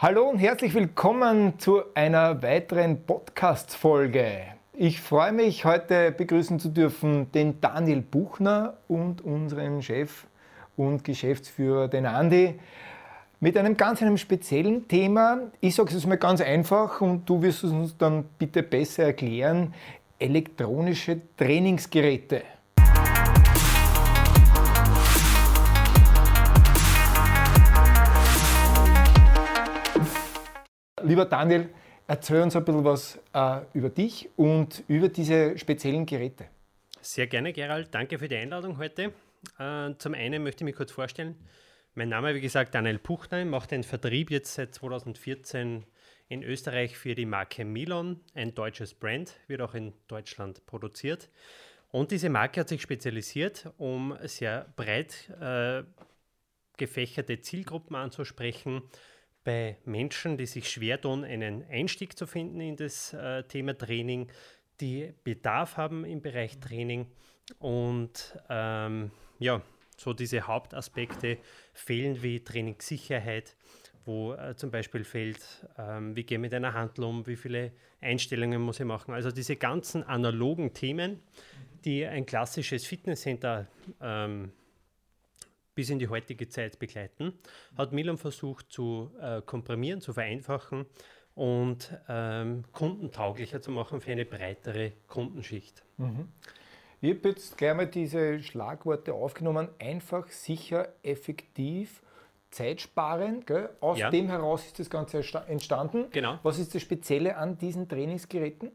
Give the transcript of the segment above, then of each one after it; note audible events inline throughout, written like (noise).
Hallo und herzlich willkommen zu einer weiteren Podcast-Folge. Ich freue mich, heute begrüßen zu dürfen den Daniel Buchner und unseren Chef und Geschäftsführer, den Andi, mit einem ganz einem speziellen Thema. Ich sage es mal ganz einfach und du wirst es uns dann bitte besser erklären. Elektronische Trainingsgeräte. Lieber Daniel, erzähl uns ein bisschen was äh, über dich und über diese speziellen Geräte. Sehr gerne, Gerald. Danke für die Einladung heute. Äh, zum einen möchte ich mich kurz vorstellen. Mein Name, wie gesagt, Daniel Puchner. Ich mache den Vertrieb jetzt seit 2014 in Österreich für die Marke Milon, ein deutsches Brand, wird auch in Deutschland produziert. Und diese Marke hat sich spezialisiert, um sehr breit äh, gefächerte Zielgruppen anzusprechen bei Menschen, die sich schwer tun, einen Einstieg zu finden in das äh, Thema Training, die Bedarf haben im Bereich Training und ähm, ja, so diese Hauptaspekte fehlen wie Trainingssicherheit, wo äh, zum Beispiel fehlt, ähm, wie gehe ich mit einer Handel um, wie viele Einstellungen muss ich machen. Also diese ganzen analogen Themen, die ein klassisches Fitnesscenter ähm, bis in die heutige Zeit begleiten, hat Milan versucht zu äh, komprimieren, zu vereinfachen und ähm, kundentauglicher zu machen für eine breitere Kundenschicht. Mhm. Ich habe jetzt gleich mal diese Schlagworte aufgenommen. Einfach, sicher, effektiv, zeitsparend. Gell? Aus ja. dem heraus ist das Ganze entstanden. Genau. Was ist das Spezielle an diesen Trainingsgeräten?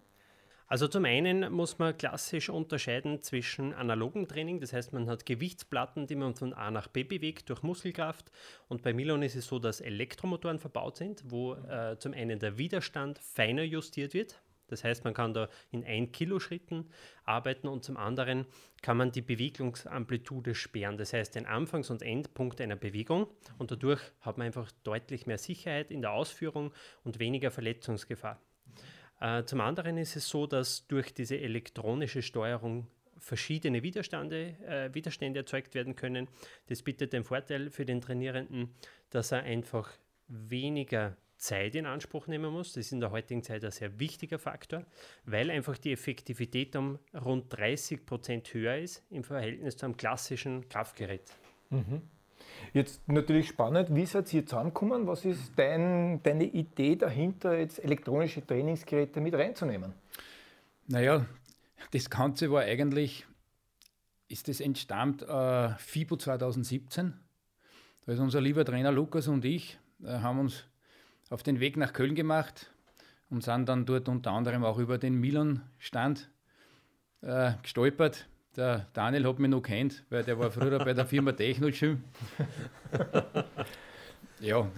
Also zum einen muss man klassisch unterscheiden zwischen analogem Training, das heißt man hat Gewichtsplatten, die man von A nach B bewegt durch Muskelkraft und bei Milon ist es so, dass Elektromotoren verbaut sind, wo äh, zum einen der Widerstand feiner justiert wird, das heißt, man kann da in 1 Kilo Schritten arbeiten und zum anderen kann man die Bewegungsamplitude sperren. Das heißt, den Anfangs- und Endpunkt einer Bewegung und dadurch hat man einfach deutlich mehr Sicherheit in der Ausführung und weniger Verletzungsgefahr. Äh, zum anderen ist es so, dass durch diese elektronische Steuerung verschiedene Widerstände, äh, Widerstände erzeugt werden können. Das bietet den Vorteil für den Trainierenden, dass er einfach weniger Zeit in Anspruch nehmen muss. Das ist in der heutigen Zeit ein sehr wichtiger Faktor, weil einfach die Effektivität um rund 30 Prozent höher ist im Verhältnis zu einem klassischen Kraftgerät. Mhm. Jetzt natürlich spannend, wie seid ihr zusammengekommen? Was ist dein, deine Idee dahinter, jetzt elektronische Trainingsgeräte mit reinzunehmen? Naja, das Ganze war eigentlich, ist das entstammt äh, FIBO 2017. Da ist unser lieber Trainer Lukas und ich, äh, haben uns auf den Weg nach Köln gemacht und sind dann dort unter anderem auch über den Milan-Stand äh, gestolpert der Daniel hat mich noch kennt, weil der war früher bei der Firma Technogym. (laughs) ja.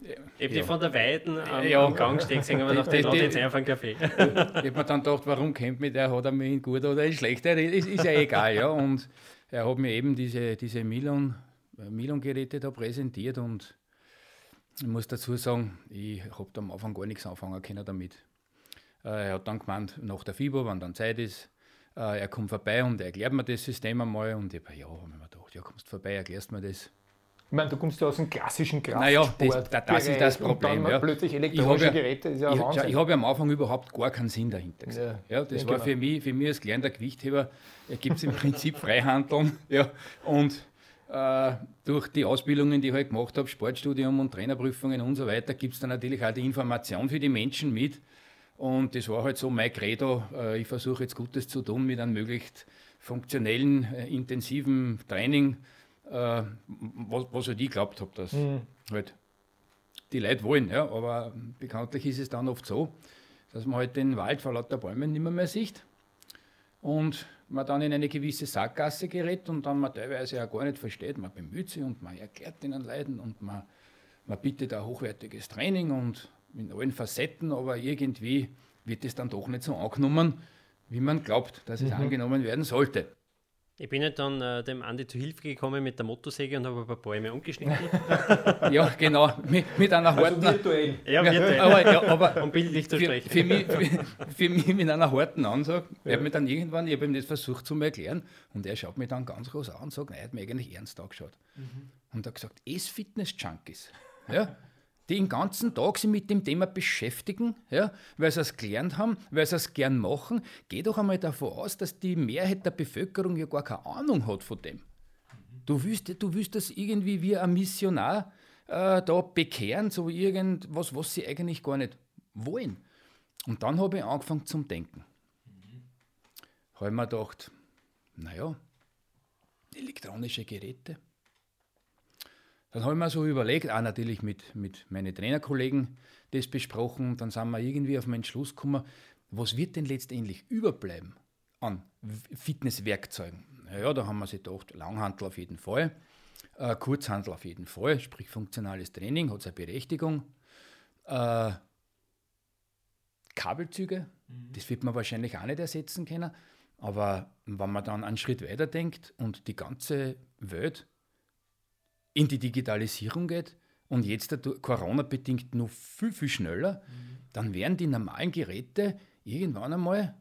Ich habe ja. die von der Weiden am, ja. am Gang stehen gesehen, aber dachte, ich jetzt einfach einen Kaffee. ich habe mir dann gedacht, warum kennt mich der, hat er mich in gut oder in schlecht? Ist, ist ja egal, ja. Und er hat mir eben diese, diese Milon-Geräte da präsentiert und ich muss dazu sagen, ich habe am Anfang gar nichts anfangen können damit. Äh, er hat dann gemeint, nach der FIBO, wenn dann Zeit ist, äh, er kommt vorbei und erklärt mir das System einmal und ich habe ja, hab mir gedacht, ja, kommst vorbei, erklärst mir das. Ich meine, du kommst ja aus dem klassischen Kraftsport. Naja, das, das ist das Problem. Und dann ja. plötzlich elektronische Geräte, ist ja ich, Wahnsinn. Ich habe ja am Anfang überhaupt gar keinen Sinn dahinter gesehen. Ja, ja das ja, war genau. für mich, für mich als kleiner Gewichtheber, gibt es im Prinzip Freihandeln. Ja, und äh, durch die Ausbildungen, die ich halt gemacht habe, Sportstudium und Trainerprüfungen und so weiter, gibt es dann natürlich auch die Information für die Menschen mit, und das war halt so mein Credo. Äh, ich versuche jetzt Gutes zu tun mit einem möglichst funktionellen, äh, intensiven Training, was, was halt ich glaubt habe, dass mhm. halt die Leute wollen. Ja. Aber bekanntlich ist es dann oft so, dass man halt den Wald vor lauter Bäumen nicht mehr, mehr sieht und man dann in eine gewisse Sackgasse gerät und dann man teilweise auch gar nicht versteht. Man bemüht sich und man erklärt den Leuten und man, man bietet ein hochwertiges Training und in allen Facetten, aber irgendwie wird es dann doch nicht so angenommen, wie man glaubt, dass es mhm. angenommen werden sollte. Ich bin ja dann äh, dem Andi zu Hilfe gekommen mit der Motorsäge und habe ein paar Bäume umgeschnitten. (laughs) ja, genau, mit, mit einer also harten... Also virtuell. Ja, virtuell. Aber, ja, aber um bildlich zu sprechen. Für, mich, für, für, mich mit einer harten Ansage, ja. er hat mir dann irgendwann, ich habe ihm das versucht zu erklären und er schaut mich dann ganz groß an und sagt, nein, er hat mir eigentlich ernst angeschaut. Mhm. Und er hat gesagt, es Fitness-Junkies. Ja? Die den ganzen Tag sich mit dem Thema beschäftigen, ja, weil sie es gelernt haben, weil sie es gern machen. Geh doch einmal davon aus, dass die Mehrheit der Bevölkerung ja gar keine Ahnung hat von dem. Du willst, du willst das irgendwie wie ein Missionar äh, da bekehren, so irgendwas, was sie eigentlich gar nicht wollen. Und dann habe ich angefangen zum Denken. Habe mir gedacht, naja, elektronische Geräte. Dann habe ich mir so überlegt, auch natürlich mit, mit meinen Trainerkollegen das besprochen. Dann sind wir irgendwie auf meinen Schluss gekommen, was wird denn letztendlich überbleiben an Fitnesswerkzeugen? Naja, da haben wir sich gedacht, Langhantel auf jeden Fall, äh, Kurzhantel auf jeden Fall, sprich funktionales Training, hat seine Berechtigung. Äh, Kabelzüge, mhm. das wird man wahrscheinlich auch nicht ersetzen können. Aber wenn man dann einen Schritt weiter denkt und die ganze Welt in die Digitalisierung geht und jetzt Corona-bedingt noch viel, viel schneller, mhm. dann werden die normalen Geräte irgendwann einmal,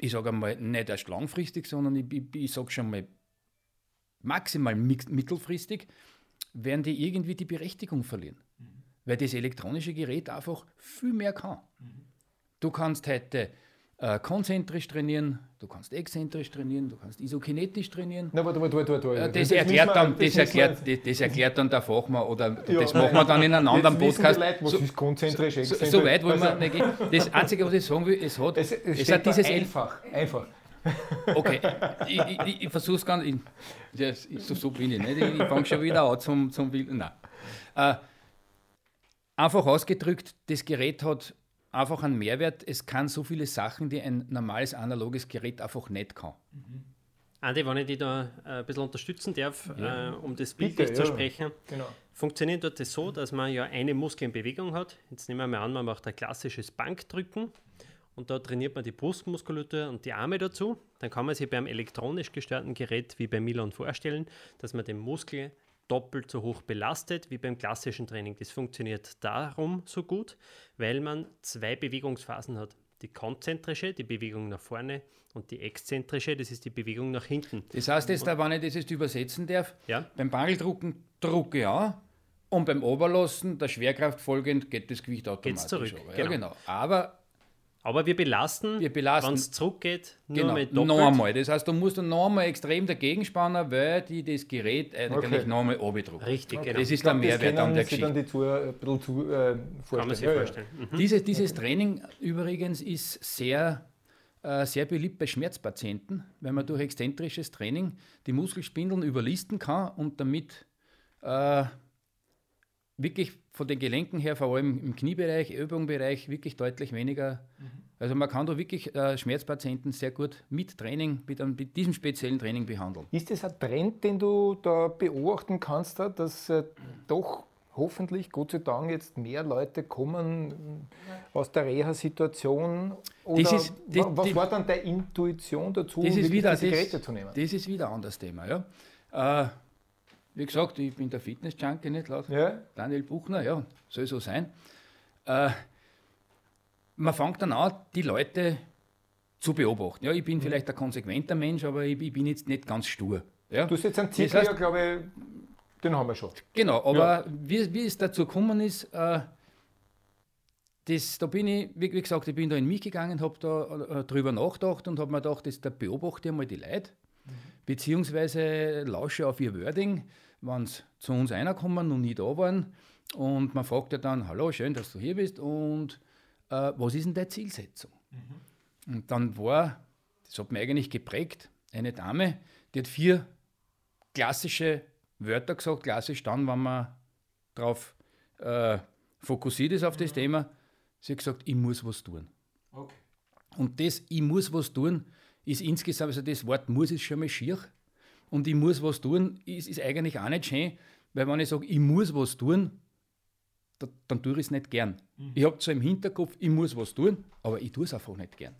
ich sage einmal nicht erst langfristig, sondern ich, ich, ich sage schon mal maximal mittelfristig, werden die irgendwie die Berechtigung verlieren. Mhm. Weil das elektronische Gerät einfach viel mehr kann. Mhm. Du kannst heute äh, konzentrisch trainieren, du kannst exzentrisch trainieren, du kannst isokinetisch trainieren. Na, warte, warte, warte, warte. Das, das, erklärt, dann, das, das, erklärt, das, das, erklärt dann der Fachmann oder ja, das machen wir dann in einem anderen Podcast. Leute, was so, ist konzentrisch, so, so, so weit wollen wir also, nicht gehen. Das Einzige, was ich sagen will, es hat, es, es, es hat dieses einfach, einfach. Okay, ich, ich, ich versuche es ganz. Ich, so, so bin ich nicht. Ich, ich fange schon wieder an zum, zum Wilden. Nein. Äh, einfach ausgedrückt, das Gerät hat einfach einen Mehrwert. Es kann so viele Sachen, die ein normales analoges Gerät einfach nicht kann. Mhm. Andi, wenn ich dich da äh, ein bisschen unterstützen darf, ja. äh, um das Bild Bitte, zu sprechen. Genau. Funktioniert dort das so, dass man ja eine Muskel in Bewegung hat. Jetzt nehmen wir mal an, man macht ein klassisches Bankdrücken und da trainiert man die Brustmuskulatur und die Arme dazu. Dann kann man sich beim elektronisch gesteuerten Gerät wie bei Milan vorstellen, dass man den Muskel doppelt so hoch belastet wie beim klassischen Training. Das funktioniert darum so gut, weil man zwei Bewegungsphasen hat. Die konzentrische, die Bewegung nach vorne und die exzentrische, das ist die Bewegung nach hinten. Das heißt jetzt, wenn ich das jetzt übersetzen darf, ja? beim Bangeldrucken drucke an und beim Oberlassen, der Schwerkraft folgend, geht das Gewicht automatisch Geht's zurück. Genau. Ja, genau. Aber aber wir belasten, wir belasten wenn es zurückgeht, nur genau, mit doppelt. Noch einmal. Das heißt, du musst dann noch einmal extrem dagegen spannen, weil die das Gerät eigentlich okay. noch einmal abdrucken. Richtig, okay. genau. Das ist der Mehrwert an der Geschichte. dann die zu, ein bisschen zu, äh, vorstellen. Kann man sich ja, vorstellen. Mhm. Dieses, dieses okay. Training übrigens ist sehr, äh, sehr beliebt bei Schmerzpatienten, weil man durch exzentrisches Training die Muskelspindeln überlisten kann und damit äh, wirklich von den Gelenken her, vor allem im Kniebereich, Ellbogenbereich, wirklich deutlich weniger. Mhm. Also man kann da wirklich äh, Schmerzpatienten sehr gut mit Training, mit, einem, mit, diesem speziellen Training behandeln. Ist das ein Trend, den du da beobachten kannst, dass äh, doch hoffentlich, Gott sei Dank, jetzt mehr Leute kommen aus der Reha-Situation? Oder ist, das, was war dann der Intuition dazu, das ist wieder, diese Geräte zu nehmen? Das ist wieder ein anderes Thema. Ja. Äh, wie gesagt, ich bin der Fitness-Junkie, nicht laut ja. Daniel Buchner, ja, soll so sein. Äh, man fängt dann an, die Leute zu beobachten. Ja, ich bin mhm. vielleicht ein konsequenter Mensch, aber ich, ich, bin jetzt nicht ganz stur. Ja? Du hast jetzt einen Titel, das heißt, ja, glaube ich, den haben wir schon. Genau, aber ja. wie, wie es dazu gekommen ist, äh, das, da bin ich, wie, wie, gesagt, ich bin da in mich gegangen, habe da äh, drüber nachgedacht und habe mir gedacht, das, da beobachte ich mal die Leute. Beziehungsweise lausche auf ihr Wording wenn sie zu uns reinkommen, noch nie da waren. Und man fragt ja dann, hallo, schön, dass du hier bist und äh, was ist denn deine Zielsetzung? Mhm. Und dann war, das hat mich eigentlich geprägt, eine Dame, die hat vier klassische Wörter gesagt, klassisch dann, wenn man darauf äh, fokussiert ist auf das mhm. Thema. Sie hat gesagt, ich muss was tun. Okay. Und das, ich muss was tun, ist insgesamt, also das Wort muss ist schon mal schier und ich muss was tun, ist, ist eigentlich auch nicht schön, weil wenn ich sage, ich muss was tun, da, dann tue ich es nicht gern. Mhm. Ich habe zwar im Hinterkopf, ich muss was tun, aber ich tue es einfach nicht gern.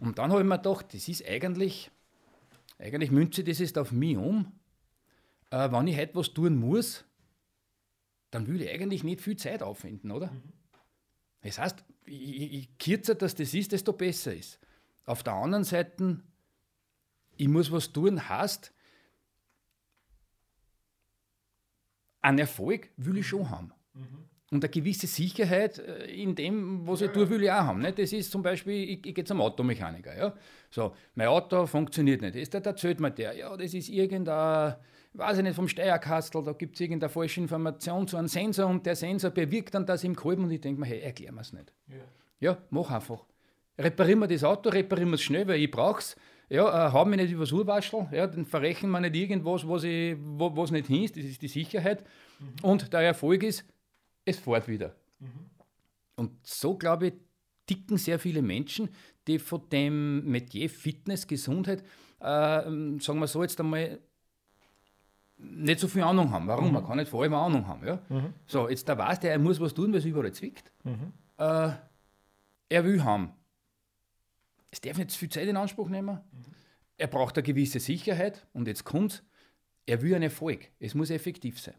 Und dann habe ich mir gedacht, das ist eigentlich, eigentlich münze das ist auf mich um. Äh, wenn ich heute was tun muss, dann will ich eigentlich nicht viel Zeit aufwenden, oder? Mhm. Das heißt, je kürzer das, das ist, desto besser ist. Auf der anderen Seite, ich muss was tun, heißt, einen Erfolg will ich schon haben. und eine gewisse Sicherheit äh, in dem, was ich tue, will ich auch haben. Ne? Das ist zum Beispiel, ich, ich gehe zum Automechaniker. Ja? So, mein Auto funktioniert nicht. Ist, da erzählt mir der, ja, das ist irgendein, weiß ich nicht, vom Steierkastel, da gibt es irgendeine falsche Information zu einem Sensor und der Sensor bewirkt dann das im Kolben und ich denke mir, hey, erklär mir es nicht. Ja. ja, mach einfach. Reparieren wir das Auto, reparieren wir es schnell, weil ich brauche es. Ja, äh, haben wir nicht übers Urwaschel, ja, dann verrechnen wir nicht irgendwas, was, ich, wo, was nicht hin ist, das ist die Sicherheit. Mhm. Und der Erfolg ist, es fährt wieder. Mhm. Und so, glaube ich, ticken sehr viele Menschen, die von dem Metier Fitness, Gesundheit, äh, sagen wir so jetzt einmal, nicht so viel Ahnung haben. Warum? Mhm. Man kann nicht vor allem Ahnung haben. Ja? Mhm. So, jetzt da weiß der, er muss was tun, weil es überall zwickt. Mhm. Äh, er will haben. Es darf nicht zu viel Zeit in Anspruch nehmen. Mhm. Er braucht eine gewisse Sicherheit und jetzt kommt er will einen Erfolg. Es muss effektiv sein.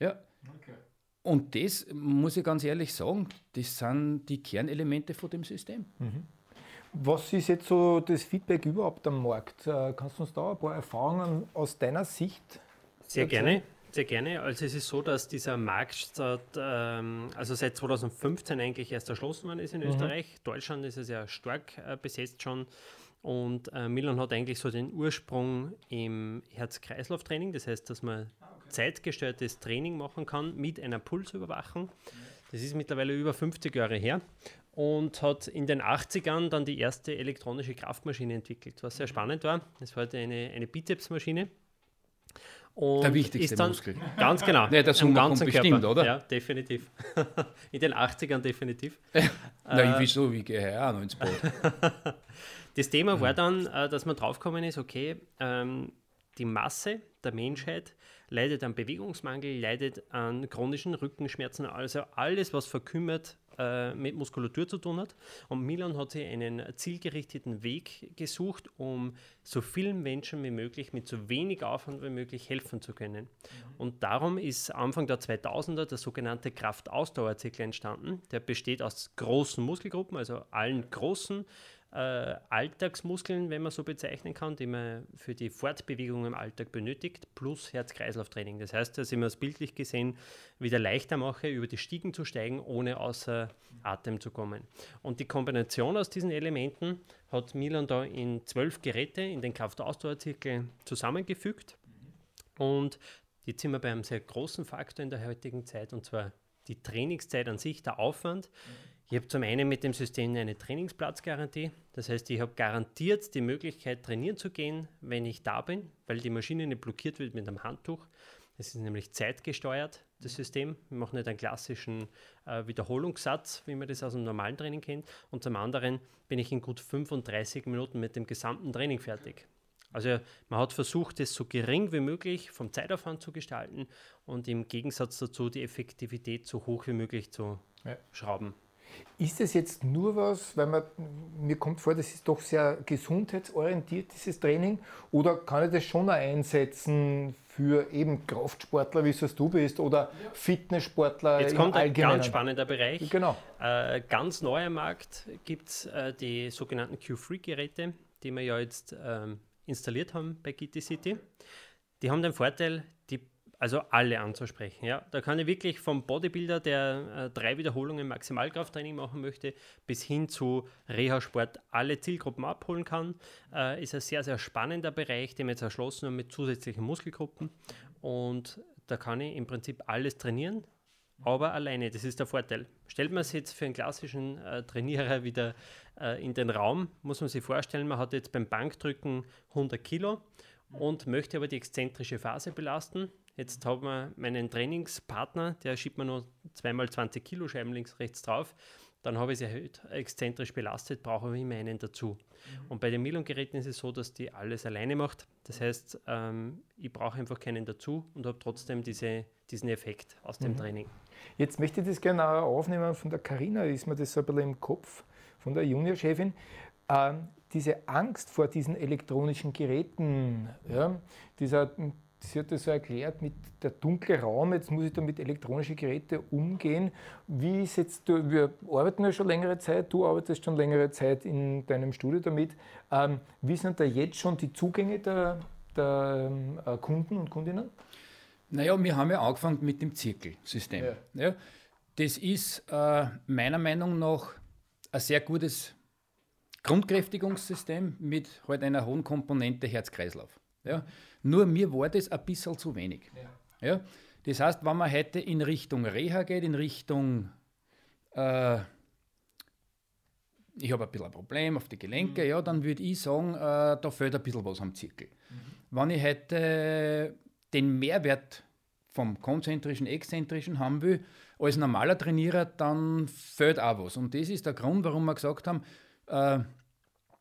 Ja. Okay. Und das, muss ich ganz ehrlich sagen, das sind die Kernelemente von dem System. Mhm. Was ist jetzt so das Feedback überhaupt am Markt? Äh, kannst du uns da ein paar Erfahrungen aus deiner Sicht? Sehr erzählen? gerne. Sehr gerne. Also es ist so, dass dieser Markt seit, ähm, also seit 2015 eigentlich erst erschlossen worden ist in mhm. Österreich. Deutschland ist es ja stark äh, besetzt schon. Und äh, Milan hat eigentlich so den Ursprung im Herz-Kreislauf-Training. Das heißt, dass man zeitgesteuertes Training machen kann mit einer Pulsüberwachung. Das ist mittlerweile über 50 Jahre her und hat in den 80ern dann die erste elektronische Kraftmaschine entwickelt, was sehr spannend war. Das war eine, eine Bizepsmaschine. Und der wichtigste dann, Muskel. (laughs) Ganz genau. Nee, das im ganzen bestimmt, oder? Ja, definitiv. (laughs) in den 80ern definitiv. (laughs) Na, äh, wieso? Wie gehe ich auch noch ins Boot? das Thema war dann, äh, dass man draufgekommen ist, okay, ähm, die Masse der Menschheit leidet an Bewegungsmangel, leidet an chronischen Rückenschmerzen, also alles, was verkümmert äh, mit Muskulatur zu tun hat. Und Milan hat sich einen zielgerichteten Weg gesucht, um so vielen Menschen wie möglich mit so wenig Aufwand wie möglich helfen zu können. Mhm. Und darum ist Anfang der 2000er der sogenannte Kraftausdauerzirkel entstanden. Der besteht aus großen Muskelgruppen, also allen großen äh, Alltagsmuskeln, wenn man so bezeichnen kann, die man für die Fortbewegung im Alltag benötigt, plus Herz-Kreislauf-Training. Das heißt, dass ich mir das bildlich gesehen wieder leichter mache, über die Stiegen zu steigen, ohne außer Atem zu kommen. Und die Kombination aus diesen Elementen hat Milan da in zwölf Geräte in den Kraftausdauerzirkel zusammengefügt. Und jetzt sind wir bei einem sehr großen Faktor in der heutigen Zeit, und zwar die Trainingszeit an sich, der Aufwand. Mhm ich habe zum einen mit dem System eine Trainingsplatzgarantie. Das heißt, ich habe garantiert die Möglichkeit, trainieren zu gehen, wenn ich da bin, weil die Maschine nicht blockiert wird mit einem Handtuch. Das ist nämlich zeitgesteuert, das System. Wir machen nicht einen klassischen äh, Wiederholungssatz, wie man das aus dem normalen Training kennt. Und zum anderen bin ich in gut 35 Minuten mit dem gesamten Training fertig. Also man hat versucht, es so gering wie möglich vom Zeitaufwand zu gestalten und im Gegensatz dazu die Effektivität so hoch wie möglich zu ja. schrauben. Ist das jetzt nur was, weil man, mir kommt vor, das ist doch sehr gesundheitsorientiert, dieses Training, oder kann ich das schon einsetzen für eben Kraftsportler, wie es du bist, oder Fitnesssportler Jetzt kommt ein ganz spannender Bereich. Genau. Äh, ganz neu am Markt gibt es äh, die sogenannten Q-Free-Geräte, die wir ja jetzt ähm, installiert haben bei GT City. Die haben den Vorteil, also alle anzusprechen. Ja. Da kann ich wirklich vom Bodybuilder, der äh, drei Wiederholungen Maximalkrafttraining machen möchte, bis hin zu Reha-Sport alle Zielgruppen abholen kann. Äh, ist ein sehr, sehr spannender Bereich, den wir jetzt erschlossen haben mit zusätzlichen Muskelgruppen. Und da kann ich im Prinzip alles trainieren, aber alleine. Das ist der Vorteil. Stellt man es jetzt für einen klassischen äh, Trainierer wieder äh, in den Raum, muss man sich vorstellen, man hat jetzt beim Bankdrücken 100 Kilo und möchte aber die exzentrische Phase belasten Jetzt haben wir meinen Trainingspartner, der schiebt mir nur zweimal 20 Kilo Scheiben links, rechts drauf. Dann habe ich es erhöht, exzentrisch belastet, brauche ich immer einen dazu. Mhm. Und bei den Milon-Geräten ist es so, dass die alles alleine macht. Das heißt, ähm, ich brauche einfach keinen dazu und habe trotzdem diese, diesen Effekt aus dem mhm. Training. Jetzt möchte ich das gerne aufnehmen von der Carina, ist mir das so ein bisschen im Kopf, von der Juniorchefin. Ähm, diese Angst vor diesen elektronischen Geräten, ja, dieser sie hat das so erklärt, mit der dunkle Raum, jetzt muss ich da mit elektronischen Geräten umgehen. Wie ist jetzt, du, wir arbeiten ja schon längere Zeit, du arbeitest schon längere Zeit in deinem Studio damit. Ähm, wie sind da jetzt schon die Zugänge der, der äh, Kunden und Kundinnen? Naja, wir haben ja angefangen mit dem Zirkelsystem. Ja. ja. Das ist äh, meiner Meinung nach ein sehr gutes Grundkräftigungssystem mit halt einer hohen Komponente Herz-Kreislauf. Ja. Nur mir war das ein bisschen zu wenig. Ja. ja. Das heißt, wenn man heute in Richtung Reha geht, in Richtung äh, ich habe ein bisschen ein Problem auf die Gelenke, mhm. ja, dann würde ich sagen, äh, da fehlt ein bisschen was am Zirkel. Mhm. Wenn ich heute den Mehrwert vom konzentrischen, exzentrischen haben will, als normaler Trainierer, dann fehlt auch was. Und das ist der Grund, warum wir gesagt haben, äh,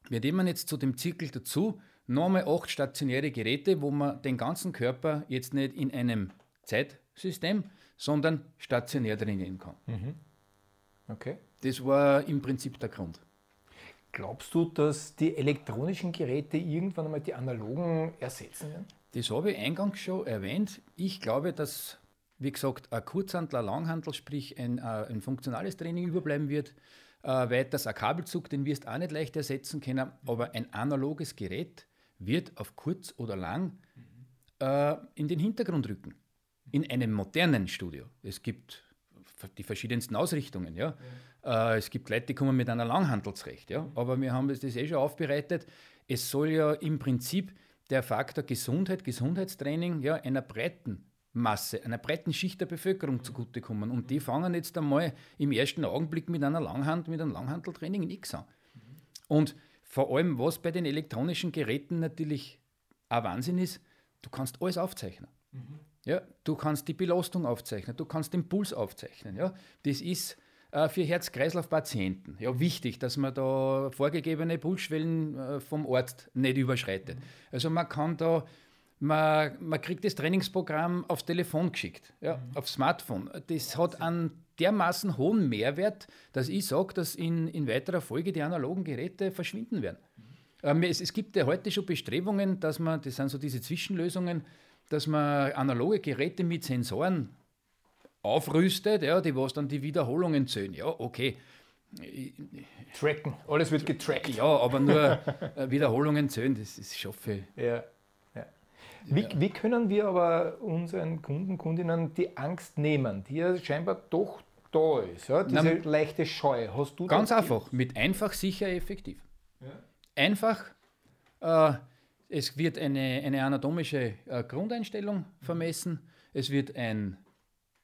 wir nehmen jetzt zu dem Zirkel dazu nochmal acht stationäre Geräte, wo man den ganzen Körper jetzt nicht in einem Zeitsystem, sondern stationär trainieren kann. Mhm. Okay. Das war im Prinzip der Grund. Glaubst du, dass die elektronischen Geräte irgendwann einmal die analogen ersetzen werden? Das habe ich eingangs schon erwähnt. Ich glaube, dass, wie gesagt, ein Kurzhandel, ein Langhandel, sprich ein, äh, ein funktionales Training überbleiben wird. Äh, weiters ein Kabelzug, den wirst du auch nicht leicht ersetzen können, aber ein analoges Gerät wird auf kurz oder lang äh, in den Hintergrund rücken. In einem modernen Studio. Es gibt die verschiedensten Ausrichtungen. Ja. ja. Äh, es gibt Leute, die kommen mit einer Langhandelsrecht. Ja. Aber wir haben das eh schon aufbereitet. Es soll ja im Prinzip der Faktor Gesundheit, Gesundheitstraining ja, einer breiten Masse, einer breiten Schicht der Bevölkerung zugutekommen. Und die fangen jetzt einmal im ersten Augenblick mit einer Langhand, mit einem Langhandeltraining nichts an. Und vor allem, was bei den elektronischen Geräten natürlich auch Wahnsinn ist, du kannst alles aufzeichnen. Mhm. Ja, du kannst die Belastung aufzeichnen, du kannst den Puls aufzeichnen. Ja. Das ist äh, für Herz-Kreislauf-Patienten ja, wichtig, dass man da vorgegebene Pulsschwellen äh, vom Arzt nicht überschreitet. Also man kann da, man, man kriegt das Trainingsprogramm aufs Telefon geschickt, ja, mhm. aufs Smartphone. Das hat einen dermaßen hohen Mehrwert, dass ich sage, dass in, in weiterer Folge die analogen Geräte verschwinden werden. Ähm, es, es gibt ja heute schon Bestrebungen, dass man, das sind so diese Zwischenlösungen, dass man analoge Geräte mit Sensoren aufrüstet, ja, die was dann die Wiederholungen zählen. Ja, okay. Tracken, alles wird getrackt. Ja, aber nur äh, Wiederholungen zählen, das ist schaffe. Ja. ja. Wie, wie können wir aber unseren Kunden, Kundinnen die Angst nehmen, die ja scheinbar doch da ist, ja? diese Na, leichte Scheu? Hast du ganz einfach, mit einfach, sicher, effektiv. Ja. Einfach, äh, es wird eine, eine anatomische äh, Grundeinstellung vermessen, es wird ein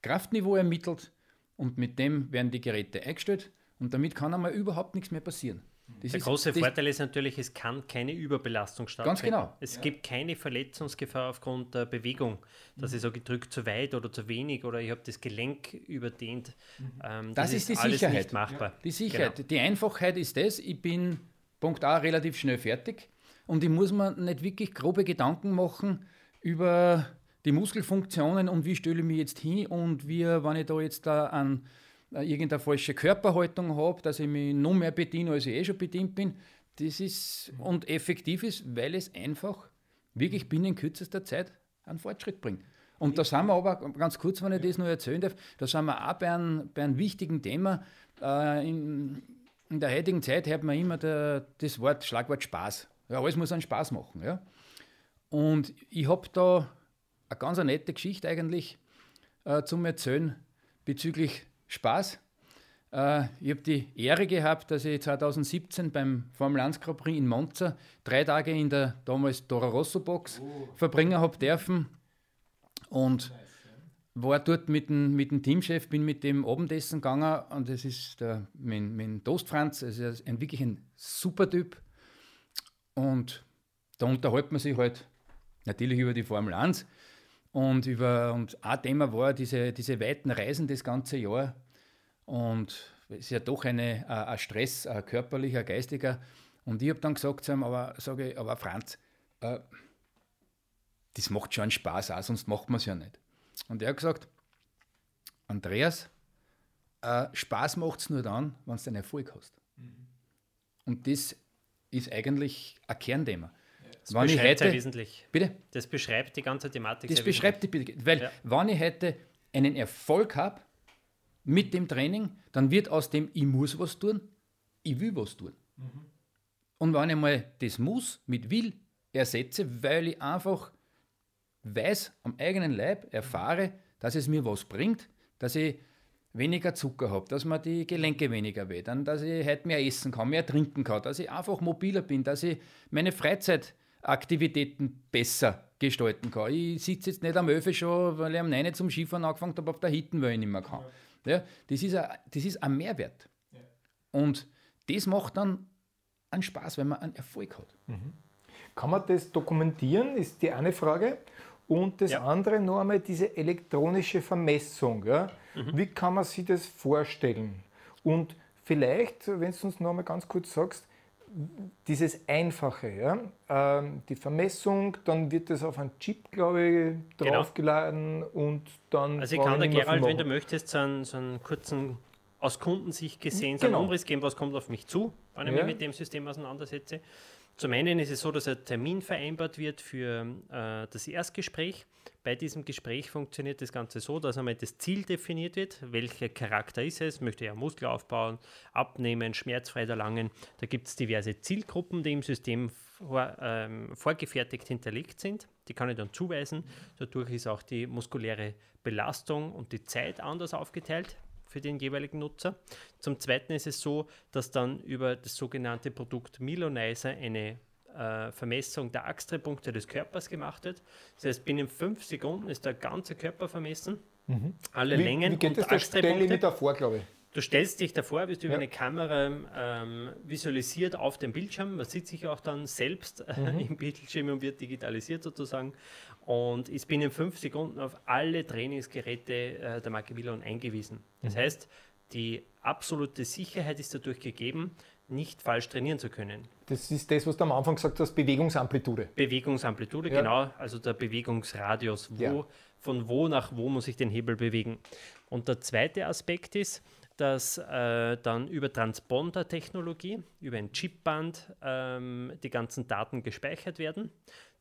Kraftniveau ermittelt und mit dem werden die Geräte eingestellt und damit kann einmal überhaupt nichts mehr passieren. Das der ist, große Vorteil ist natürlich, es kann keine Überbelastung stattfinden. Ganz genau. Es ja. gibt keine Verletzungsgefahr aufgrund der Bewegung, dass ich sage, ich drücke zu weit oder zu wenig oder ich habe das Gelenk überdehnt. Ähm, das, das, ist, ist die Sicherheit. Nicht machbar. Ja. Die Sicherheit. Genau. Die Einfachheit ist das, ich bin Punkt A relativ schnell fertig und ich muss mir nicht wirklich grobe Gedanken machen über die Muskelfunktionen und wie stelle ich mich jetzt hin und wie, wenn ich da jetzt da an irgendeine falsche Körperhaltung habe, dass ich mich noch mehr bediene, als ich eh schon bedient bin. Das ist und effektiv ist, weil es einfach wirklich binnen kürzester Zeit einen Fortschritt bringt. Und da sind wir aber, ganz kurz, wenn ich das noch erzählen darf, da sind wir auch bei einem, bei einem wichtigen Thema. Äh, in, in, der heutigen Zeit hört man immer der, das Wort, Schlagwort Spaß. Ja, alles muss einen Spaß machen. Ja? Und ich habe da eine ganz nette Geschichte eigentlich äh, zum Erzählen bezüglich Spaß. Äh, ich habe die Ehre gehabt, dass ich 2017 beim Formel 1 Grand Prix in Monza drei Tage in der damals Toro Rosso Box oh. verbringen habe dürfen und war dort mit dem, mit dem Teamchef, bin mit dem Abendessen gegangen und das ist der, mein, mein Toast Franz, also ein wirklich ein super Typ und da unterhält man sich halt natürlich über die Formel 1 und, über, und ein Thema war diese, diese weiten Reisen das ganze Jahr. Und es ist ja doch eine, ein, ein Stress, ein körperlicher, geistiger. Und ich habe dann gesagt zu ihm, aber, sage ich, aber Franz, äh, das macht schon Spaß auch, sonst macht man es ja nicht. Und er hat gesagt, Andreas, äh, Spaß macht es nur dann, wenn du einen Erfolg hast. Mhm. Und das ist eigentlich ein Kernthema. Das wenn beschreibt hätte, sehr wesentlich. Bitte? Das beschreibt die ganze Thematik. Das beschreibt die, weil ja. wenn ich hätte einen Erfolg habe mit dem Training, dann wird aus dem ich muss was tun, ich will was tun. Mhm. Und wenn ich mal das muss mit will ersetze, weil ich einfach weiß am eigenen Leib, erfahre, dass es mir was bringt, dass ich weniger Zucker habe, dass mir die Gelenke weniger wehtun, dass ich heute mehr essen kann, mehr trinken kann, dass ich einfach mobiler bin, dass ich meine Freizeitaktivitäten besser gestalten kann. Ich sitze jetzt nicht am Öfe schon, weil ich am 9 zum Skifahren angefangen habe, auf der Hitten, weil ich nicht mehr kann. Ja, das, ist ein, das ist ein Mehrwert. Ja. Und das macht dann einen Spaß, wenn man einen Erfolg hat. Mhm. Kann man das dokumentieren, ist die eine Frage. Und das ja. andere noch einmal diese elektronische Vermessung. Ja? Mhm. Wie kann man sich das vorstellen? Und vielleicht, wenn du uns noch einmal ganz kurz sagst, dieses Einfache, ja? Ähm, die Vermessung, dann wird das auf einen Chip, glaube ich, genau. draufgeladen genau. und dann. Also ich kann da Gerald, wenn du möchtest, so einen, so einen kurzen, aus Kundensicht gesehen, so einen genau. Umriss geben, was kommt auf mich zu, wenn ich ja. mich mit dem System auseinandersetze. Zum einen ist es so, dass ein Termin vereinbart wird für äh, das Erstgespräch. Bei diesem Gespräch funktioniert das Ganze so, dass einmal das Ziel definiert wird, welcher Charakter ist es, möchte er Muskel aufbauen, abnehmen, schmerzfrei erlangen. Da gibt es diverse Zielgruppen, die im System vor, ähm, vorgefertigt hinterlegt sind. Die kann ich dann zuweisen. Dadurch ist auch die muskuläre Belastung und die Zeit anders aufgeteilt für den jeweiligen Nutzer. Zum Zweiten ist es so, dass dann über das sogenannte Produkt Milonizer eine äh, Vermessung der Achsdrehpunkte des Körpers gemacht wird. Das heißt, binnen fünf Sekunden ist der ganze Körper vermessen. Mhm. Alle wie, Längen wie geht und das? Achsdrehpunkte. Stelle ich davor, glaube ich. Du stellst dich davor, bist ja. über eine Kamera ähm, visualisiert auf dem Bildschirm. Man sieht sich auch dann selbst mhm. (laughs) im Bildschirm und wird digitalisiert sozusagen. Und ist binnen fünf Sekunden auf alle Trainingsgeräte äh, der Marke Willon eingewiesen. Das mhm. heißt, die absolute Sicherheit ist dadurch gegeben, nicht falsch trainieren zu können. Das ist das, was du am Anfang gesagt hast, Bewegungsamplitude. Bewegungsamplitude, ja. genau, also der Bewegungsradius. Wo, ja. Von wo nach wo muss ich den Hebel bewegen? Und der zweite Aspekt ist, dass äh, dann über Transponder-Technologie, über ein Chipband ähm, die ganzen Daten gespeichert werden.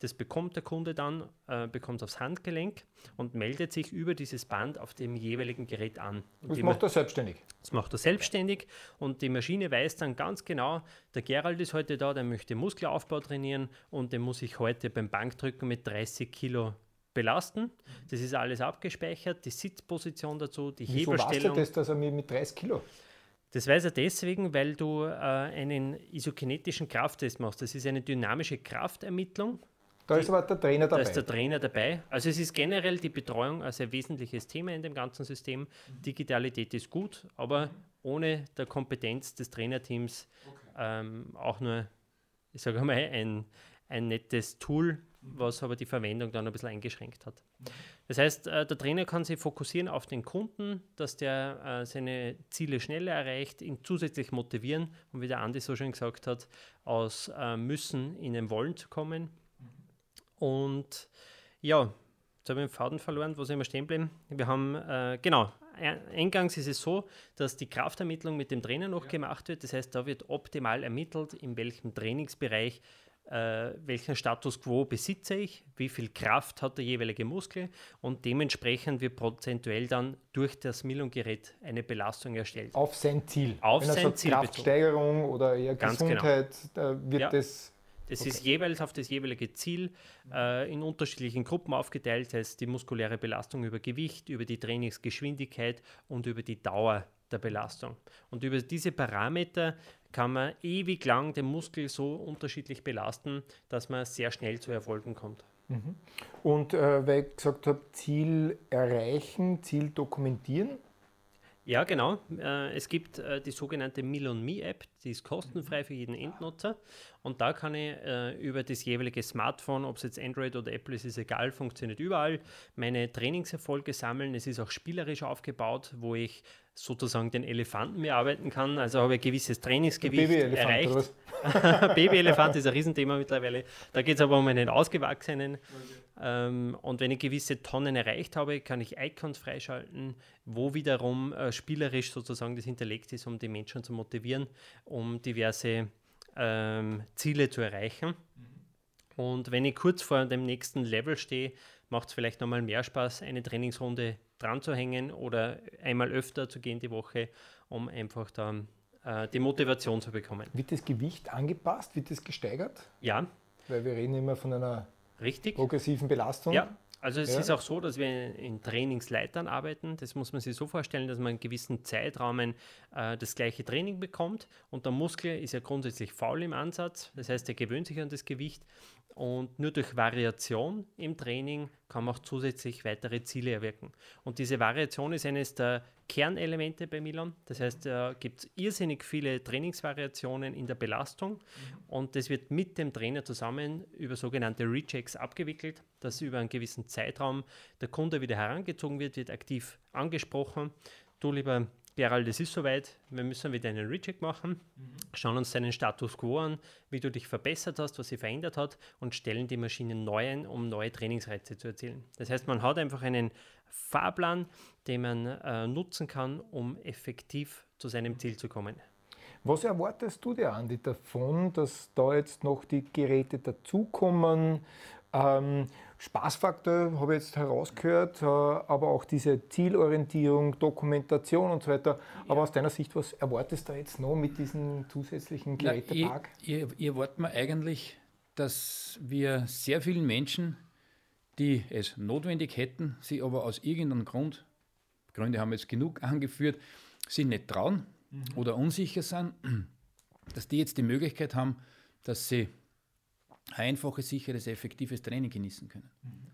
Das bekommt der Kunde dann, äh, bekommt aufs Handgelenk und meldet sich über dieses Band auf dem jeweiligen Gerät an. Und das macht er selbstständig. Das macht er selbstständig und die Maschine weiß dann ganz genau, der Gerald ist heute da, der möchte Muskelaufbau trainieren und den muss ich heute beim Bankdrücken mit 30 Kilo belasten. Das ist alles abgespeichert, die Sitzposition dazu, die Wieso Hebelstellung. Weißt du das, dass er mit 30 Kilo? Das weiß er deswegen, weil du äh, einen isokinetischen Krafttest machst. Das ist eine dynamische Kraftermittlung. Da ist aber der Trainer dabei. Da ist der Trainer dabei. Also es ist generell die Betreuung ein sehr wesentliches Thema in dem ganzen System. Digitalität ist gut, aber ohne der Kompetenz des Trainerteams okay. ähm, auch nur, ich sage mal, ein, ein nettes Tool, was aber die Verwendung dann ein bisschen eingeschränkt hat. Das heißt, äh, der Trainer kann sich fokussieren auf den Kunden, dass der äh, seine Ziele schneller erreicht, ihn zusätzlich motivieren und wie der Andi so schön gesagt hat, aus äh, Müssen in ein Wollen zu kommen. Und ja, jetzt habe ich den Faden verloren, wo sind wir stehen bleiben? Wir haben, genau, Eingangs ist es so, dass die Kraftermittlung mit dem Trainer noch ja. gemacht wird. Das heißt, da wird optimal ermittelt, in welchem Trainingsbereich äh, welchen Status quo besitze ich, wie viel Kraft hat der jeweilige Muskel und dementsprechend wird prozentuell dann durch das Millung-Gerät eine Belastung erstellt. Auf sein Ziel. Auf Wenn sein Ziel. Kraftsteigerung bezogen. oder eher Ganz genau. Gesundheit, genau. wird ja. das. Das okay. ist jeweils auf das jeweilige Ziel äh, in unterschiedlichen Gruppen aufgeteilt, das heißt die muskuläre Belastung über Gewicht, über die Trainingsgeschwindigkeit und über die Dauer der Belastung. Und über diese Parameter kann man ewig lang den Muskel so unterschiedlich belasten, dass man sehr schnell zu Erfolgen kommt. Mhm. Und äh, weil ich gesagt habe, Ziel erreichen, Ziel dokumentieren, ja, genau. Äh, es gibt äh, die sogenannte Milon Me App, die ist kostenfrei für jeden Endnutzer. Und da kann ich äh, über das jeweilige Smartphone, ob es jetzt Android oder Apple ist, ist egal, funktioniert überall, meine Trainingserfolge sammeln. Es ist auch spielerisch aufgebaut, wo ich sozusagen den Elefanten mir arbeiten kann. Also habe ich ein gewisses Trainingsgewicht erreicht. (laughs) Babyelefant ist ein Riesenthema mittlerweile. Da geht es aber um einen ausgewachsenen. Okay. Ähm, und wenn ich gewisse Tonnen erreicht habe, kann ich Icons freischalten, wo wiederum äh, spielerisch sozusagen das hinterlegt ist, um die Menschen zu motivieren, um diverse ähm, Ziele zu erreichen. Mhm. Und wenn ich kurz vor dem nächsten Level stehe, macht es vielleicht nochmal mehr Spaß, eine Trainingsrunde dran zu hängen oder einmal öfter zu gehen die Woche, um einfach dann äh, die Motivation zu bekommen. Wird das Gewicht angepasst? Wird das gesteigert? Ja. Weil wir reden immer von einer Richtig. progressiven Belastung. Ja, Also es ja. ist auch so, dass wir in Trainingsleitern arbeiten. Das muss man sich so vorstellen, dass man in gewissen Zeitrahmen äh, das gleiche Training bekommt. Und der Muskel ist ja grundsätzlich faul im Ansatz. Das heißt, er gewöhnt sich an das Gewicht. Und nur durch Variation im Training kann man auch zusätzlich weitere Ziele erwirken. Und diese Variation ist eines der Kernelemente bei Milan. Das heißt, da gibt es irrsinnig viele Trainingsvariationen in der Belastung und das wird mit dem Trainer zusammen über sogenannte Rechecks abgewickelt, dass über einen gewissen Zeitraum der Kunde wieder herangezogen wird, wird aktiv angesprochen. Du, lieber Gerald, es ist soweit, wir müssen wieder einen Recheck machen, mhm. schauen uns deinen Status quo an, wie du dich verbessert hast, was sich verändert hat und stellen die Maschine neu ein, um neue Trainingsreize zu erzielen. Das heißt, man hat einfach einen Fahrplan, den man äh, nutzen kann, um effektiv zu seinem Ziel zu kommen. Was erwartest du dir, Andi, davon, dass da jetzt noch die Geräte dazukommen? Ähm, Spaßfaktor habe ich jetzt herausgehört, äh, aber auch diese Zielorientierung, Dokumentation und so weiter. Aber aus deiner Sicht, was erwartest du jetzt noch mit diesem zusätzlichen Gerätepark? Ja, ich, ich, ich erwarte mir eigentlich, dass wir sehr vielen Menschen, die es notwendig hätten, sie aber aus irgendeinem Grund, Gründe haben wir jetzt genug (laughs) angeführt, sie nicht trauen mhm. oder unsicher sind, (clears throat) dass die jetzt die Möglichkeit haben, dass sie einfaches, sicheres, effektives Training genießen können. Mhm.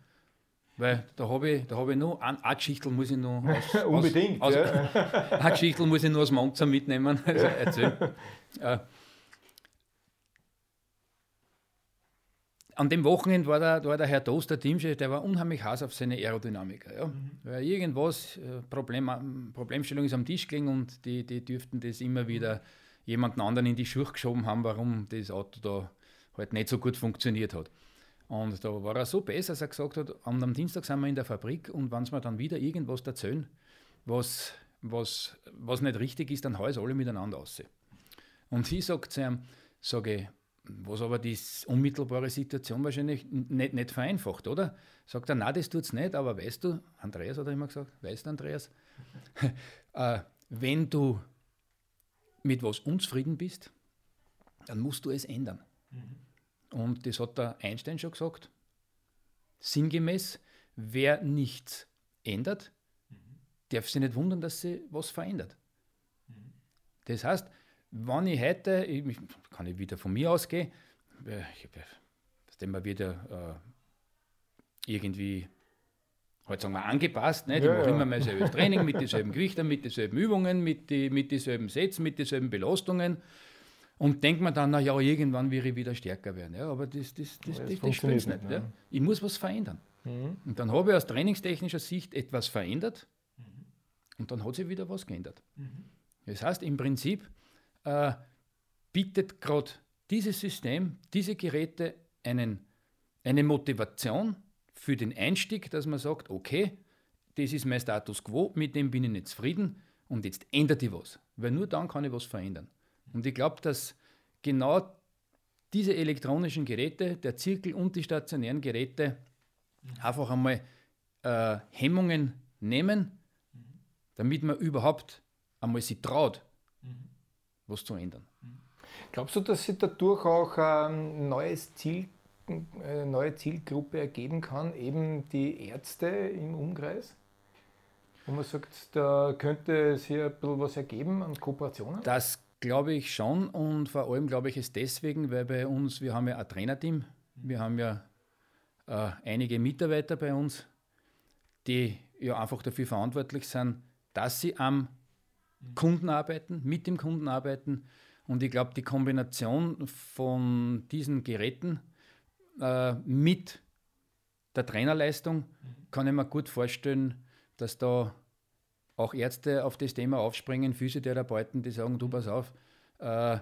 Weil da habe ich, hab ich nur ein, eine Geschichte muss ich noch (laughs) aus, Unbedingt, aus, ja. (laughs) eine Geschichte muss ich nur aus Monza mitnehmen. (laughs) Also erzähl. äh, an dem Wochenende war der, war der Herr Dost, der Teamchef, der war unheimlich heiß auf seine Aerodynamiker. Ja? Mhm. Weil irgendwas, äh, Problem, Problemstellung ist am Tisch gelegen und die, die dürften das immer wieder jemanden anderen in die Schuhe geschoben haben, warum das Auto da halt nicht so gut funktioniert hat. Und da war er so besser, dass er gesagt hat, am Dienstag sind wir in der Fabrik und wenn sie mir dann wieder irgendwas erzählen, was, was, was nicht richtig ist, dann hauen sie alle miteinander aus. Und sie sagt zu ihm, sage was aber die unmittelbare Situation wahrscheinlich nicht, nicht vereinfacht, oder? Sagt er, nein, das tut es nicht, aber weißt du, Andreas hat er immer gesagt, weißt du, Andreas, (laughs) äh, wenn du mit was unzufrieden bist, dann musst du es ändern. Mhm. Und das hat der Einstein schon gesagt. Sinngemäß, wer nichts ändert, mhm. darf sich nicht wundern, dass sich was verändert. Mhm. Das heißt, wenn ich heute, ich, kann ich wieder von mir ausgehen, äh, ich, dass man wieder äh, irgendwie halt sagen wir, angepasst. Ne? Die ja, machen ja. immer mehr selbe Training mit denselben Gewichten, mit denselben Übungen, mit, die, mit denselben Sätzen, mit denselben Belastungen. Und denkt man dann, na ja, irgendwann wird ich wieder stärker werden. Ja, aber das, das, das, das, das, das spielt nicht. Ja. Ich muss was verändern. Mhm. Und dann habe ich aus trainingstechnischer Sicht etwas verändert mhm. und dann hat sich wieder was geändert. Mhm. Das heißt, im Prinzip äh, bietet gerade dieses System, diese Geräte einen, eine Motivation für den Einstieg, dass man sagt, okay, das ist mein Status quo, mit dem bin ich nicht zufrieden und jetzt ändert ich was. Weil nur dann kann ich was verändern. Und ich glaube, dass genau diese elektronischen Geräte, der Zirkel und die stationären Geräte, einfach einmal äh, Hemmungen nehmen, damit man überhaupt einmal sich traut, was zu ändern. Glaubst du, dass sich dadurch auch ein neues Ziel, eine neue Zielgruppe ergeben kann, eben die Ärzte im Umkreis? Wo man sagt, da könnte sich ein bisschen was ergeben an Kooperationen? Das glaube ich schon und vor allem glaube ich es deswegen, weil bei uns, wir haben ja ein Trainerteam, wir haben ja äh, einige Mitarbeiter bei uns, die ja einfach dafür verantwortlich sind, dass sie am Kunden arbeiten, mit dem Kunden arbeiten. Und ich glaube, die Kombination von diesen Geräten äh, mit der Trainerleistung kann ich mir gut vorstellen, dass da auch Ärzte auf das Thema aufspringen, Physiotherapeuten, die sagen, du pass auf, äh,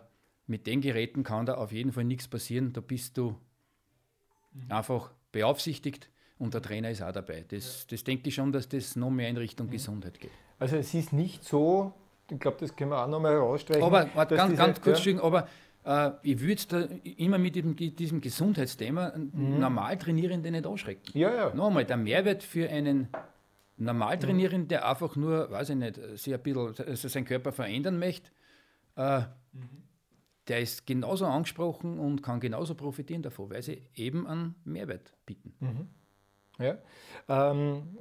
mit den Geräten kann da auf jeden Fall nichts passieren, da bist du mhm. einfach beaufsichtigt und der Trainer ist auch dabei. Das, das denke ich schon, dass das noch mehr in Richtung mhm. Gesundheit geht. Also es ist nicht so, ich glaube, das können wir auch noch mal herausstreichen. Aber ganz, ganz kurz, ja. aber äh, ich würde da immer mit diesem, diesem Gesundheitsthema mhm. normal Trainierende nicht anschrecken. Ja, ja. Nochmal, der Mehrwert für einen normal Trainierenden, der einfach nur, weiß ich nicht, sich ein bisschen also seinen Körper verändern möchte, äh, mhm. der ist genauso angesprochen und kann genauso profitieren davon, weil sie eben einen Mehrwert bieten. Mhm. Ja. Ähm,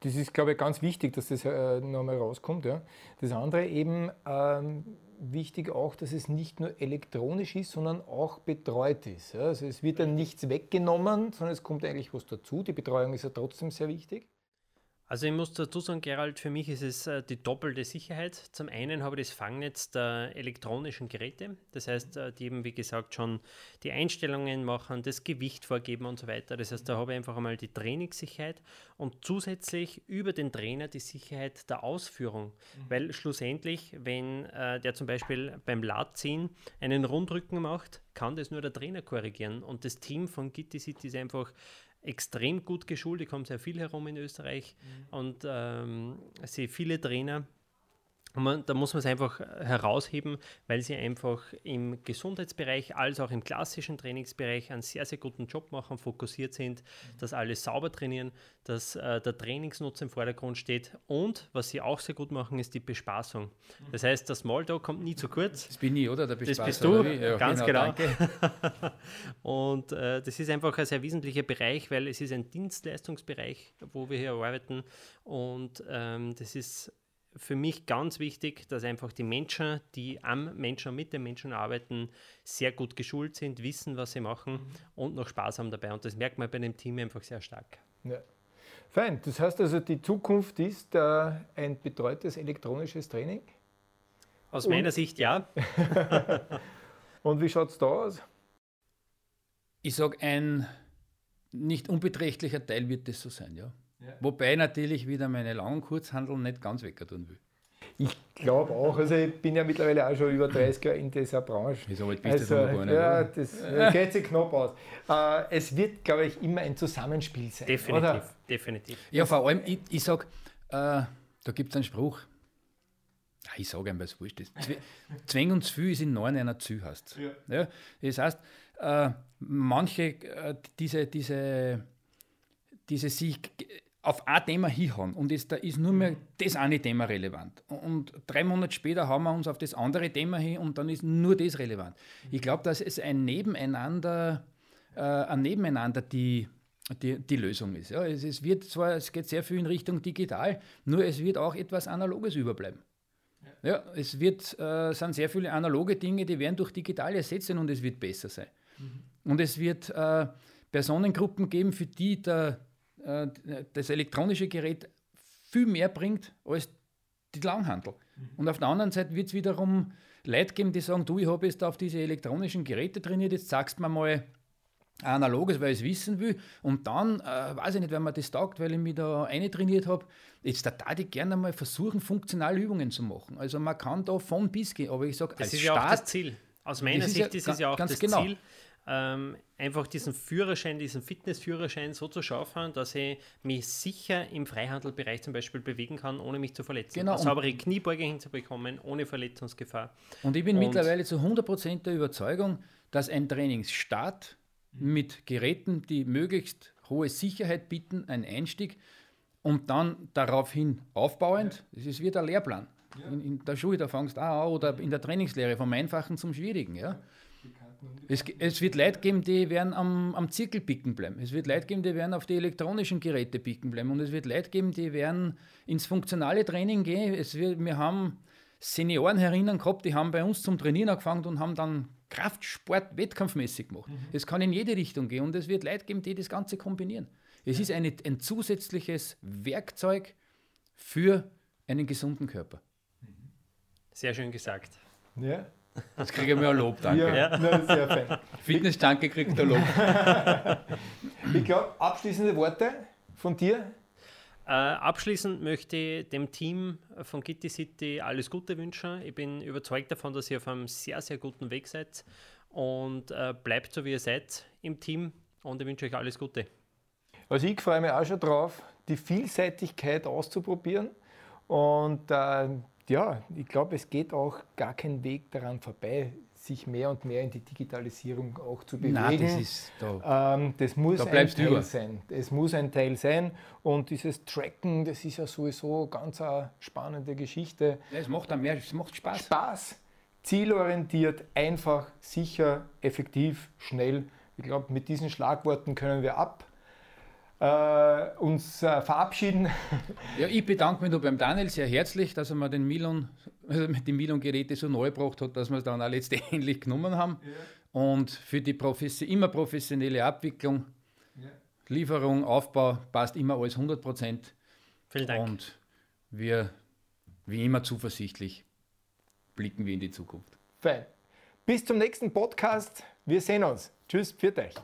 das ist, glaube ich, ganz wichtig, dass das äh, nochmal rauskommt. Ja. Das andere eben ähm, wichtig auch, dass es nicht nur elektronisch ist, sondern auch betreut ist. Ja. Also es wird dann nichts weggenommen, sondern es kommt eigentlich was dazu. Die Betreuung ist ja trotzdem sehr wichtig. Also ich muss dazu sagen, Gerald, für mich ist es äh, die doppelte Sicherheit. Zum einen habe ich das Fangnetz der elektronischen Geräte, das heißt, äh, die eben wie gesagt schon die Einstellungen machen, das Gewicht vorgeben und so weiter. Das heißt, da habe ich einfach einmal die Trainingssicherheit und zusätzlich über den Trainer die Sicherheit der Ausführung. Mhm. Weil schlussendlich, wenn äh, der zum Beispiel beim Ladziehen einen Rundrücken macht, kann das nur der Trainer korrigieren. Und das Team von Gitti City ist einfach extrem gut geschult. Ich komme sehr viel herum in Österreich mhm. und ähm, sehe viele Trainer, man, da muss man es einfach herausheben, weil sie einfach im Gesundheitsbereich als auch im klassischen Trainingsbereich einen sehr, sehr guten Job machen, fokussiert sind, mhm. dass alle sauber trainieren, dass äh, der Trainingsnutzen im Vordergrund steht und was sie auch sehr gut machen, ist die Bespaßung. Mhm. Das heißt, der Smalltalk kommt nie zu kurz. Das bin ich, oder? Der das bist du, ja, ganz genau. genau. (laughs) und äh, das ist einfach ein sehr wesentlicher Bereich, weil es ist ein Dienstleistungsbereich, wo wir hier arbeiten und ähm, das ist für mich ganz wichtig, dass einfach die Menschen, die am Menschen, mit den Menschen arbeiten, sehr gut geschult sind, wissen, was sie machen mhm. und noch Spaß haben dabei. Und das merkt man bei dem Team einfach sehr stark. Ja. Fein, das heißt also, die Zukunft ist äh, ein betreutes elektronisches Training? Aus und, meiner Sicht ja. (laughs) und wie schaut es da aus? Ich sage, ein nicht unbeträchtlicher Teil wird das so sein, ja. Wobei natürlich wieder meine Lang- und Kurzhandel nicht ganz wegtun will. Ich glaube auch. Also ich bin ja mittlerweile auch schon über 30 Jahre in dieser Branche. Wieso alt bist also, du gar nicht? Ja, das geht sich knapp aus. Äh, es wird, glaube ich, immer ein Zusammenspiel sein. Definitiv, oder? definitiv. Ja, vor allem, ich, ich sage, äh, da gibt es einen Spruch. Ich sage einem, was wurscht ist. Zwäng uns viel ist in neun einer Zü hast. Ja. ja. Das heißt, äh, manche, äh, diese, diese, diese sich auf ein Thema hinhauen und es, da ist nur mehr das eine Thema relevant. Und drei Monate später haben wir uns auf das andere Thema hin und dann ist nur das relevant. Ich glaube, dass es ein Nebeneinander, äh, ein Nebeneinander die, die, die Lösung ist. Ja, es, es, wird zwar, es geht sehr viel in Richtung digital, nur es wird auch etwas Analoges überbleiben. Ja, es wird, äh, sind sehr viele analoge Dinge, die werden durch digital ersetzt und es wird besser sein. Mhm. Und es wird äh, Personengruppen geben, für die der äh, das elektronische Gerät viel mehr bringt als die Langhandel. Mhm. Und auf der anderen Seite wird es wiederum Leute geben, die sagen, du, ich habe jetzt auf diese elektronischen Geräte trainiert, jetzt sagst du mir mal analoges, weil ich es wissen will. Und dann, äh, weiß ich nicht, wenn man das taugt, weil ich mich da eine trainiert habe, jetzt da ich gerne mal versuchen, funktionale Übungen zu machen. Also man kann da von bis gehen, aber ich sage, als ist Start, ja auch das Ziel. Aus meiner Sicht ist, ja, ist es ja auch das genau. Ziel, ähm, einfach diesen Führerschein, diesen Fitnessführerschein so zu schaffen, dass ich mich sicher im Freihandelbereich zum Beispiel bewegen kann, ohne mich zu verletzen. Genau. Eine saubere Kniebeuge hinzubekommen, ohne Verletzungsgefahr. Und ich bin und mittlerweile zu 100% der Überzeugung, dass ein Trainingsstart mit Geräten, die möglichst hohe Sicherheit bieten, ein Einstieg und dann daraufhin aufbauend, das ist wie der Lehrplan. In, in, der Schule, da fangst du auch an, oder in der Trainingslehre vom Einfachen zum Schwierigen. Ja? Es, es, wird Leute geben, die werden am, am Zirkel picken bleiben. Es wird Leute geben, die werden auf die elektronischen Geräte picken bleiben. Und es wird Leute geben, die werden ins funktionale Training gehen. Es wird, wir haben Senioren herinnen gehabt, die haben bei uns zum Trainieren angefangen und haben dann Kraftsport wettkampfmäßig gemacht. Mhm. Es kann in jede Richtung gehen und es wird Leute geben, die das Ganze kombinieren. Es ja. ist eine, ein zusätzliches Werkzeug für einen gesunden Körper. Sehr schön gesagt. Ja. Jetzt kriege ich mir ein Lob, danke. Ja, ja. sehr fein. Fitness-Danke kriegt der Lob. (laughs) ich glaube, abschließende Worte von dir? Äh, abschließend möchte ich dem Team von Kitty City alles Gute wünschen. Ich bin überzeugt davon, dass ihr auf einem sehr, sehr guten Weg seid und äh, bleibt so, wie ihr seid im Team und ich wünsche euch alles Gute. Also ich freue mich auch schon drauf, die Vielseitigkeit auszuprobieren und äh, ja, ich glaube, es geht auch gar kein Weg daran vorbei, sich mehr und mehr in die Digitalisierung auch zu bewegen. Nein, das, ist da, ähm, das muss da ein Teil über. sein. Es muss ein Teil sein. Und dieses Tracken, das ist ja sowieso ganz eine spannende Geschichte. Ja, es macht mehr, es macht Spaß. Spaß, zielorientiert, einfach, sicher, effektiv, schnell. Ich glaube, mit diesen Schlagworten können wir ab äh, uns äh, verabschieden. Ja, ich bedanke mich nur beim Daniel sehr herzlich, dass er mir den Milon, also die Milon-Geräte so neu gebracht hat, dass wir es dann auch letztendlich (laughs) genommen haben. Ja. Und für die Profes immer professionelle Abwicklung, ja. Lieferung, Aufbau, passt immer alles 100 Prozent. Vielen Dank. Und wir, wie immer zuversichtlich, blicken wir in die Zukunft. Fein. Bis zum nächsten Podcast. Wir sehen uns. Tschüss, pfiat euch.